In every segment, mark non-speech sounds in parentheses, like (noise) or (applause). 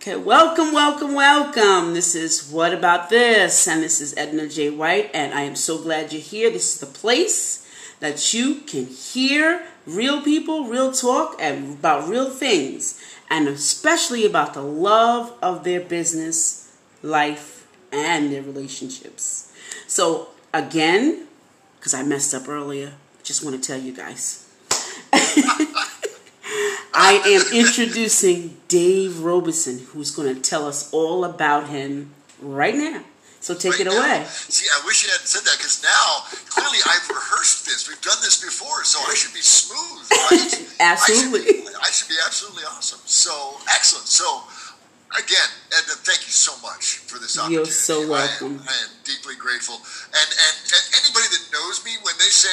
Okay, welcome, welcome, welcome. This is What About This? And this is Edna J. White, and I am so glad you're here. This is the place that you can hear real people, real talk, and about real things, and especially about the love of their business, life, and their relationships. So, again, because I messed up earlier, just want to tell you guys. (laughs) I am introducing Dave Robison, who's going to tell us all about him right now. So take right it now. away. See, I wish you hadn't said that because now clearly I've rehearsed this. We've done this before, so I should be smooth. Right? Absolutely. (laughs) I should, be, I should be absolutely awesome. So excellent. So again, Edna, thank you so much for this opportunity. You're so welcome. I am, I am deeply grateful. And, and and anybody that knows me, when they say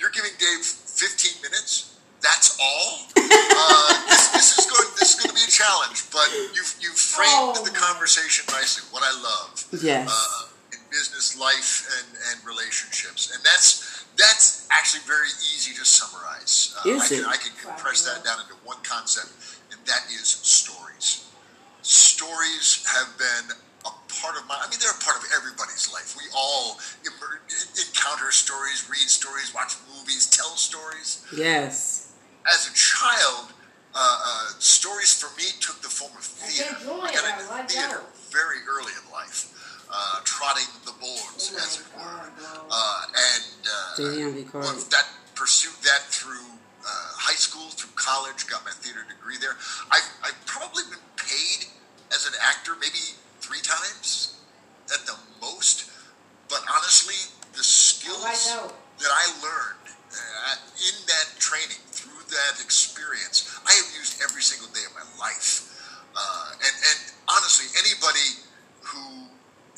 you're giving Dave 15 minutes, that's all. Uh, this, this is going. This is going to be a challenge, but you've you've framed Oh. the conversation nicely. What I love Yes. uh, in business, life, and, and relationships, and that's that's actually very easy to summarize. Uh, Is I can, it? I can compress that down into one concept, and that is stories. Stories have been a part of my. I mean, they're a part of everybody's life. We all emer- encounter stories, read stories, watch movies, tell stories Yes. as a child, uh, uh, stories for me took the form of theater. can't I got into I like theater that. very early in life, uh, trotting the boards, Oh as it were. God, no. Uh, and uh, well, that pursued that through uh, high school, through college, got my theater degree there. I've, I've probably been paid as an actor maybe three times at the most, but honestly, the skills I that I learned uh, in that training, through that experience, I have used every single day of my life. Uh, and, and honestly, anybody who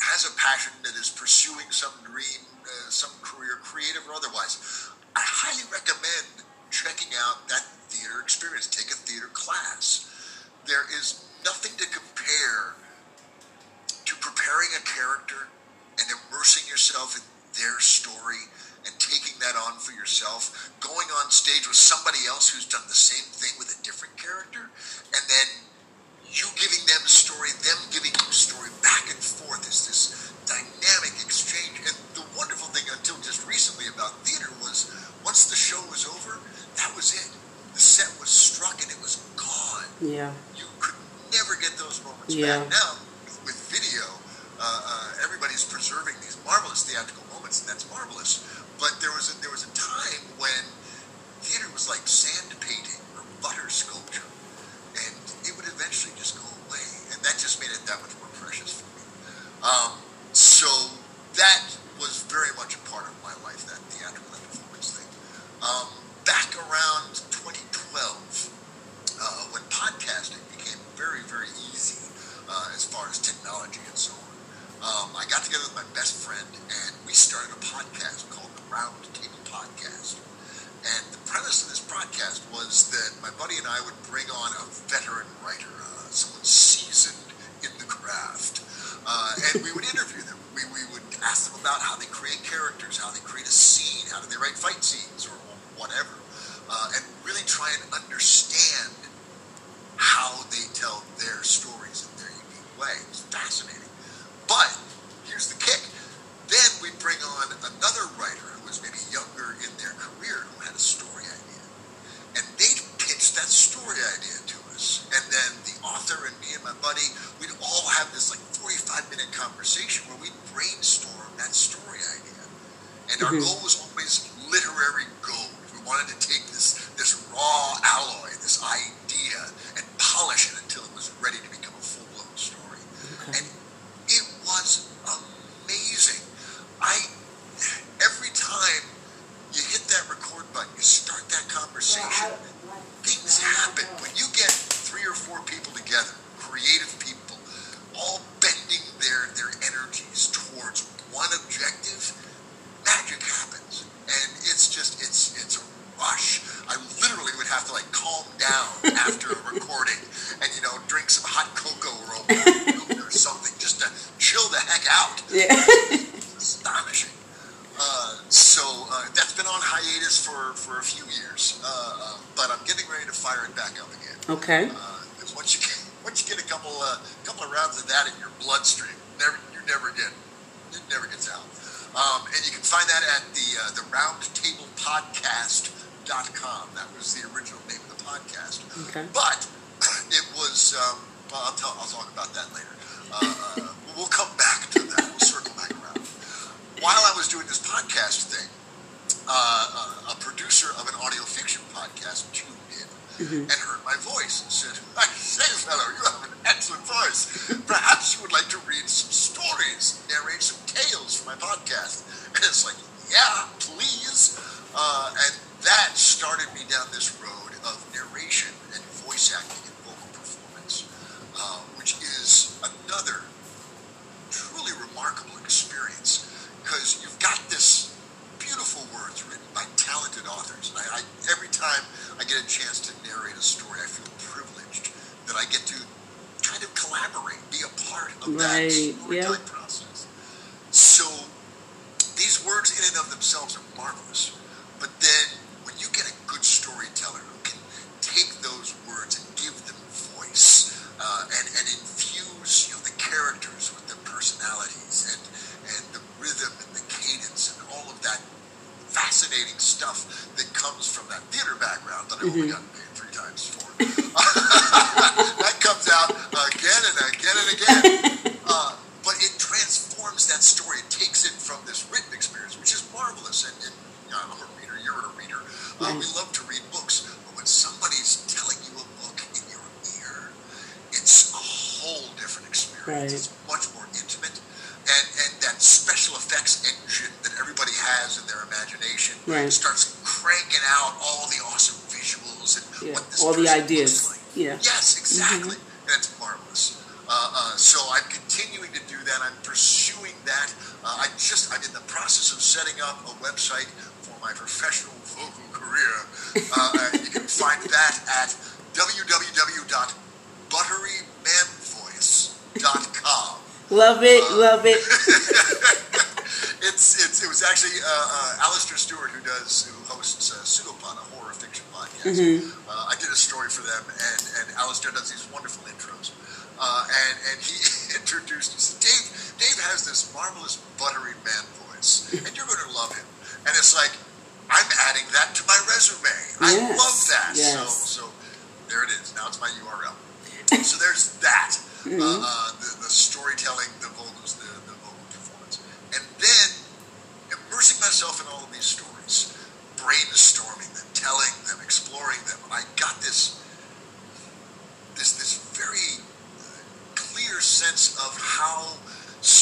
has a passion that is pursuing some dream, uh, some career, creative or otherwise, I highly recommend checking out that theater experience. Take a theater class. There is nothing to compare to preparing a character and immersing yourself in their story and taking that on for yourself, going on stage with somebody else who's done the same thing with a different character, and then you giving them a story, them giving you a story back and forth is this dynamic exchange. And the wonderful thing until just recently about theater was once the show was over, that was it. The set was struck and it was gone Yeah. you could never get those moments Yeah. back. Now, with video, uh, uh, everybody's preserving these marvelous theatrical moments, and that's marvelous. But there was a, there was a time when theater was like sand painting or butter sculpture, and it would eventually just go away, and that just made it that much more precious for me. Um, so that was very much a part of my life, that theatrical performance thing. Um, back around 2012 uh, when podcasting became very, very easy uh, as far as technology and so on. Um, I got together with my best friend and we started a podcast called the Round Table Podcast. And the premise of this podcast was that my buddy and I would bring on a veteran writer, uh, someone seasoned in the craft, uh, and we would interview them. We, we would ask them about how they create characters, how they create a scene, how do they write fight scenes, or whatever, uh, and really try and understand how they tell their stories in their unique way. It's fascinating. But here's the kick. Then we bring on another writer who was maybe younger in their career who had a story idea. And they'd pitch that story idea to us. And then the author and me and my buddy, we'd all have this like 45 minute conversation where we'd brainstorm that story idea. And our Mhm. goal was always literary gold. We wanted to take this this raw alloy, this idea, and polish it until it was ready to become a full blown story. Okay. And it was amazing. I every time you hit that record button, you start that conversation, things happen. When you get three or four people together, creative people, all bending their, their energies towards one objective, magic happens. And it's just it's it's a rush. I literally would have to like calm down after a recording and you know, drink some hot cocoa or or something just to chill the heck out Yeah. (laughs) astonishing. Uh, so uh, that's been on hiatus for, for a few years, uh, uh, but I'm getting ready to fire it back up again. okay. Because once you get, once you get a couple uh, couple of rounds of that in your bloodstream. Never, you never get, it never gets out. Um, and you can find that at the the uh, the roundtablepodcast.com. That was the original name of the podcast. Okay. But (laughs) it was. Um, well, I'll, tell, I'll talk about that later. Uh, we'll come back to that. We'll circle back around. While I was doing this podcast thing, uh, a producer of an audio fiction podcast tuned in Mm-hmm. and heard my voice and said, I say, fellow, you have an excellent voice. Perhaps you would like to read some stories, narrate some tales for my podcast. And it's like, yeah, please. Uh, and started me down this road of narration and voice acting and vocal performance, uh, which is another truly remarkable experience because you've got this beautiful words written by talented authors. And I, I, every time I get a chance to narrate a story, I feel privileged that I get to kind of collaborate, be a part of that Right, storytelling yeah. process. So these words in and of themselves are marvelous. But then when you get a good storyteller who can take those words and give them voice uh, and, and infuse you know, the characters with their personalities and, and the rhythm and the cadence and all of that fascinating stuff that comes from that theater background that I've only gotten paid three times for. (laughs) that comes out again and again and again. (laughs) Uh, but it transforms that story. It takes it from this written experience, which is marvelous. And, and know, I'm a reader, you're a reader. Uh, We love to read books. But when somebody's telling you a book in your ear, it's a whole different experience. Right. It's much more intimate. And, and that special effects engine that everybody has in their imagination Right. starts cranking out all the awesome visuals and Yeah, what this all the ideas. like. Yeah. Yes, exactly. And it's marvelous. Uh, uh, so I'm continuing to do that. I'm pursuing that. Uh, I just I'm in the process of setting up a website my professional vocal career. Uh, you can find that at www.butterymanvoice.com. Love it, love it. (laughs) It's, it's it was actually uh, uh, Alasdair Stuart who does who hosts uh, Pseudopod, a horror fiction podcast. Uh, I did a story for them, and and Alasdair does these wonderful intros. Uh, and and he (laughs) introduced he said, Dave. Dave has this marvelous buttery man voice, and you're going to love him. And it's like I'm adding that to my resume. I love that. yes. So so there it is. Now it's my URL. so there's that. (laughs) Mm-hmm. Uh, uh, the, the storytelling, the vocals, the, the vocal performance. And then immersing myself in all of these stories, brainstorming them, telling them, exploring them. I got this this this very uh, clear sense of how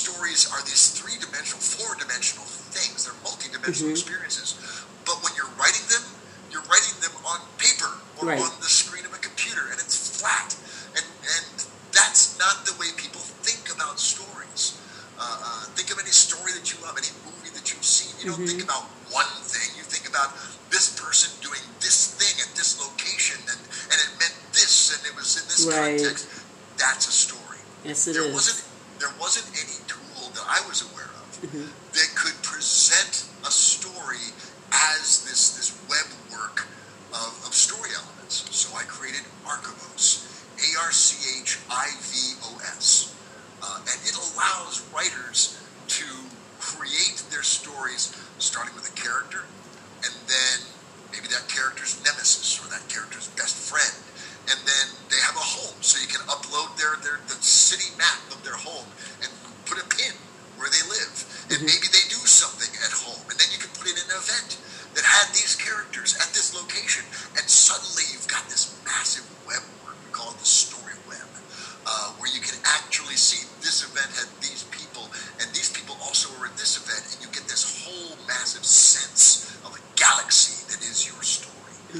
stories are these three-dimensional, four-dimensional things. They're multi-dimensional experiences. But when you're writing them, you're writing them on paper or Right. on the screen of a computer, and it's flat. And and that's not the way people think about stories. Uh, uh, think of any story that you love, any movie that you've seen. You don't think about one thing. You think about this person doing this thing at this location, and, and it meant this, and it was in this Right. context. That's a story. Yes, it there is. wasn't there wasn't any tool that I was aware of Mm-hmm. that could present a story as this this web work of, of story elements. So I created Archivos, A R C H I V O S, uh, and it allows writers to create their stories starting with a character, and then maybe that character's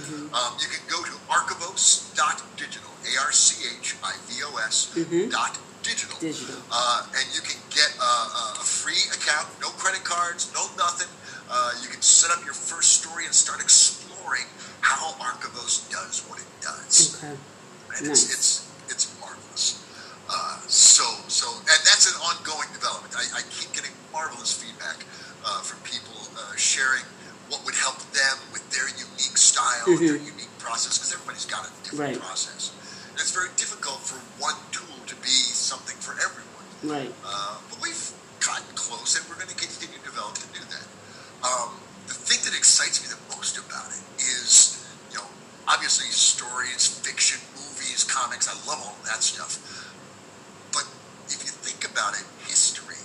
story. Um, you can go to archivos.digital, A-R-C-H-I-V-O-S dot digital. Digital. Uh, and you can get a, a- a free account, no credit cards, no nothing. Uh, you can set up your first story and start exploring how Archivos does what it does Okay. and it's Nice. it's it's marvelous. Uh, so so and that's an ongoing development. I, I keep getting marvelous feedback uh, from people style, their unique process, because everybody's got a different Right. process. And it's very difficult for one tool to be something for everyone. Right. Uh, but we've gotten close, and we're going to continue to develop to do that. Um, the thing that excites me the most about it is, you know, obviously stories, fiction, movies, comics. I love all that stuff. But if you think about it, history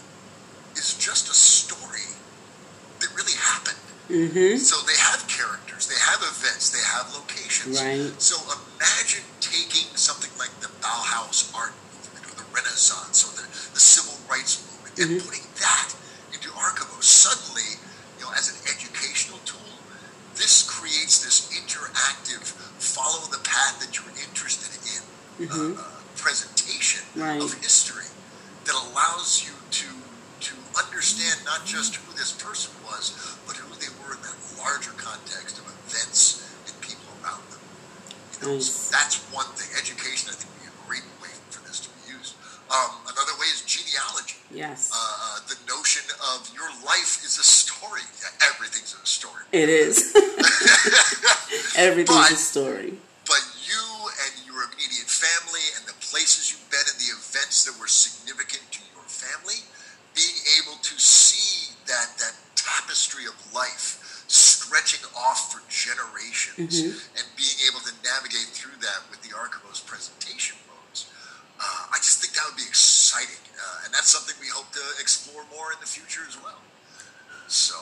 is just a story that really happened. Mm-hmm. So they have characters, they have events, they have locations. Right. So imagine taking something like the Bauhaus art movement or the Renaissance or the, the civil rights movement and Mhm. putting that into Archivos. Suddenly, you know, as an educational tool, this creates this interactive, follow the path that you're interested in uh, uh, presentation Right. of history that allows you to to understand not just who this person was, but who they were in that larger context of events and people around them. You know, so that's one thing. Education, I think, would be a great way for this to be used. Um, another way is genealogy. Yes. Uh, the notion of your life is a story. Yeah, everything's a story. it is. (laughs) (laughs) Everything's But- a story. but you and your immediate family and the places you've been and the events that were significant to your family, being able to see that that tapestry of life stretching off for generations Mhm. and being able to navigate through that with the Archivos presentation modes. Uh, I just think that would be exciting, uh, and that's something we hope to explore more in the future as well. So,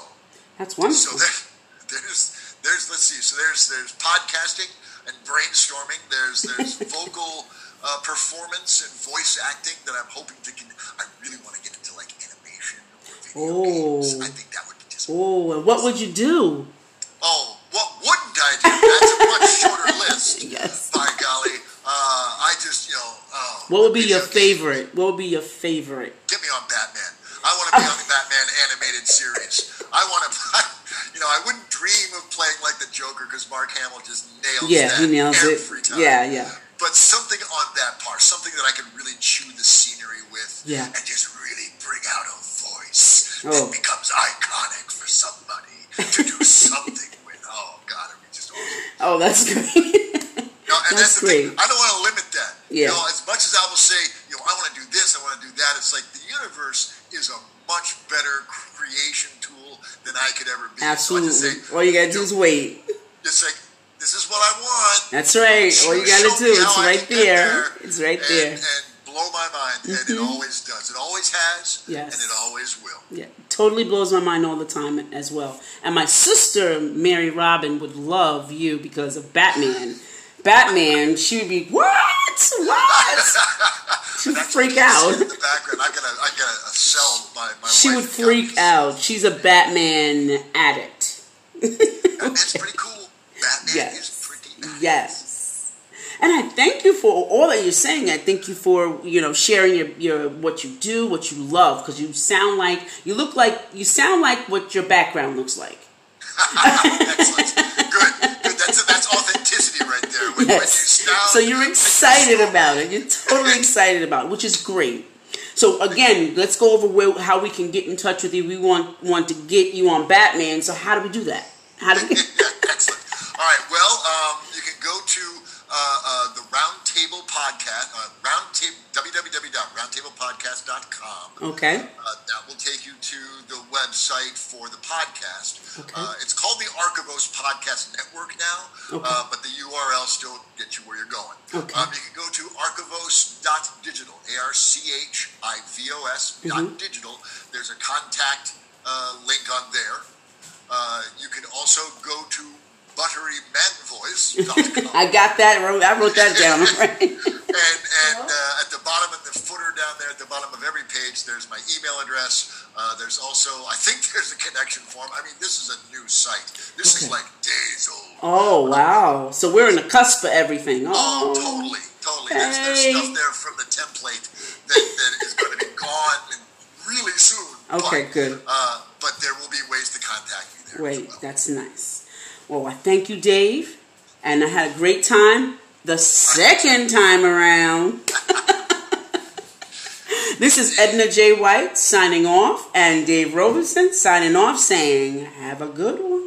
That's so wonderful. there, (laughs) there's there's let's see. So there's there's podcasting and brainstorming. There's there's (laughs) vocal uh, performance and voice acting that I'm hoping to. Can, I really want to get into like animation or video Oh. games. I think that would be just. Oh, and what would you do? What would be your favorite? What would be your favorite? Get me on Batman. I want to be on the Batman animated series. I want to, (laughs) you know, I wouldn't dream of playing like the Joker because Mark Hamill just nails Yeah, that he nails it. every time. Yeah, yeah. But something on that part, something that I can really chew the scenery with, Yeah. and just really bring out a voice Oh. that becomes iconic for somebody to do (laughs) something with. Oh God, it would be just awesome. Oh, that's (laughs) great. No, and That's that's, the thing. I don't want to limit that. Yeah. You know, as much as I will say, you know, I want to do this, I want to do that. It's like the universe is a much better creation tool than I could ever be. Absolutely. just say, All you gotta do you is wait. It's like this is what I want. That's right. All you gotta do. It's right get there. It's right and, there. And blow my mind, and it Mhm. always does. It always has, Yes. and it always will. Yeah, totally blows my mind all the time as well. And my sister Mary Robin would love you because of Batman. Batman, she would be what? What? (laughs) She'd freak what you see out. In the background, I gotta, I gotta uh, sell my my. She would freak out. She's a Batman addict. Batman's pretty (laughs) cool. Batman Yes. is pretty. Yes. And I thank you for all that you're saying. I thank you for you know sharing your, your what you do, what you love, because you sound like you look like you sound like what your background looks like. (laughs) Excellent. Good. Good. That's that's authenticity right there. When, when you Yes. So you're excited about it. You're totally excited about it, which is great. So again, let's go over where, how we can get in touch with you. We want want to get you on Batman. So how do we do that? How do we? (laughs) excellent. All right. Well, um, you can go to uh, uh, the Roundtable Podcast, uh, roundtable, www.roundtablepodcast.com. Okay. Uh, that will take you to the website for the podcast. Okay. Uh, it's called the Archivos Podcast Network now, Okay. uh, but the URL still gets you where you're going. Okay. Um, you can go to archivos.digital, A-R-C-H-I-V-O-S dot Mm-hmm. digital. There's a contact uh, link on there. Uh, you can also go to butterymanvoice.com. (laughs) I got that. I wrote, I wrote that down. Right. (laughs) and and uh, at the bottom of the footer down there, at the bottom of every page, there's my email address. Uh, there's also, I think there's a connection form. I mean, this is a new site. This is like days old. Oh wow! So we're in the cusp of everything. Oh, Oh, totally, totally. There's, there's stuff there from the template that, that is going to be gone really soon. Okay, but, good. Uh, but there will be ways to contact me there. Great, As well. that's nice. Well, I thank you, Dave, and I had a great time the second time around. (laughs) this is Edna J. White signing off, and Dave Robinson signing off, saying, "Have a good one."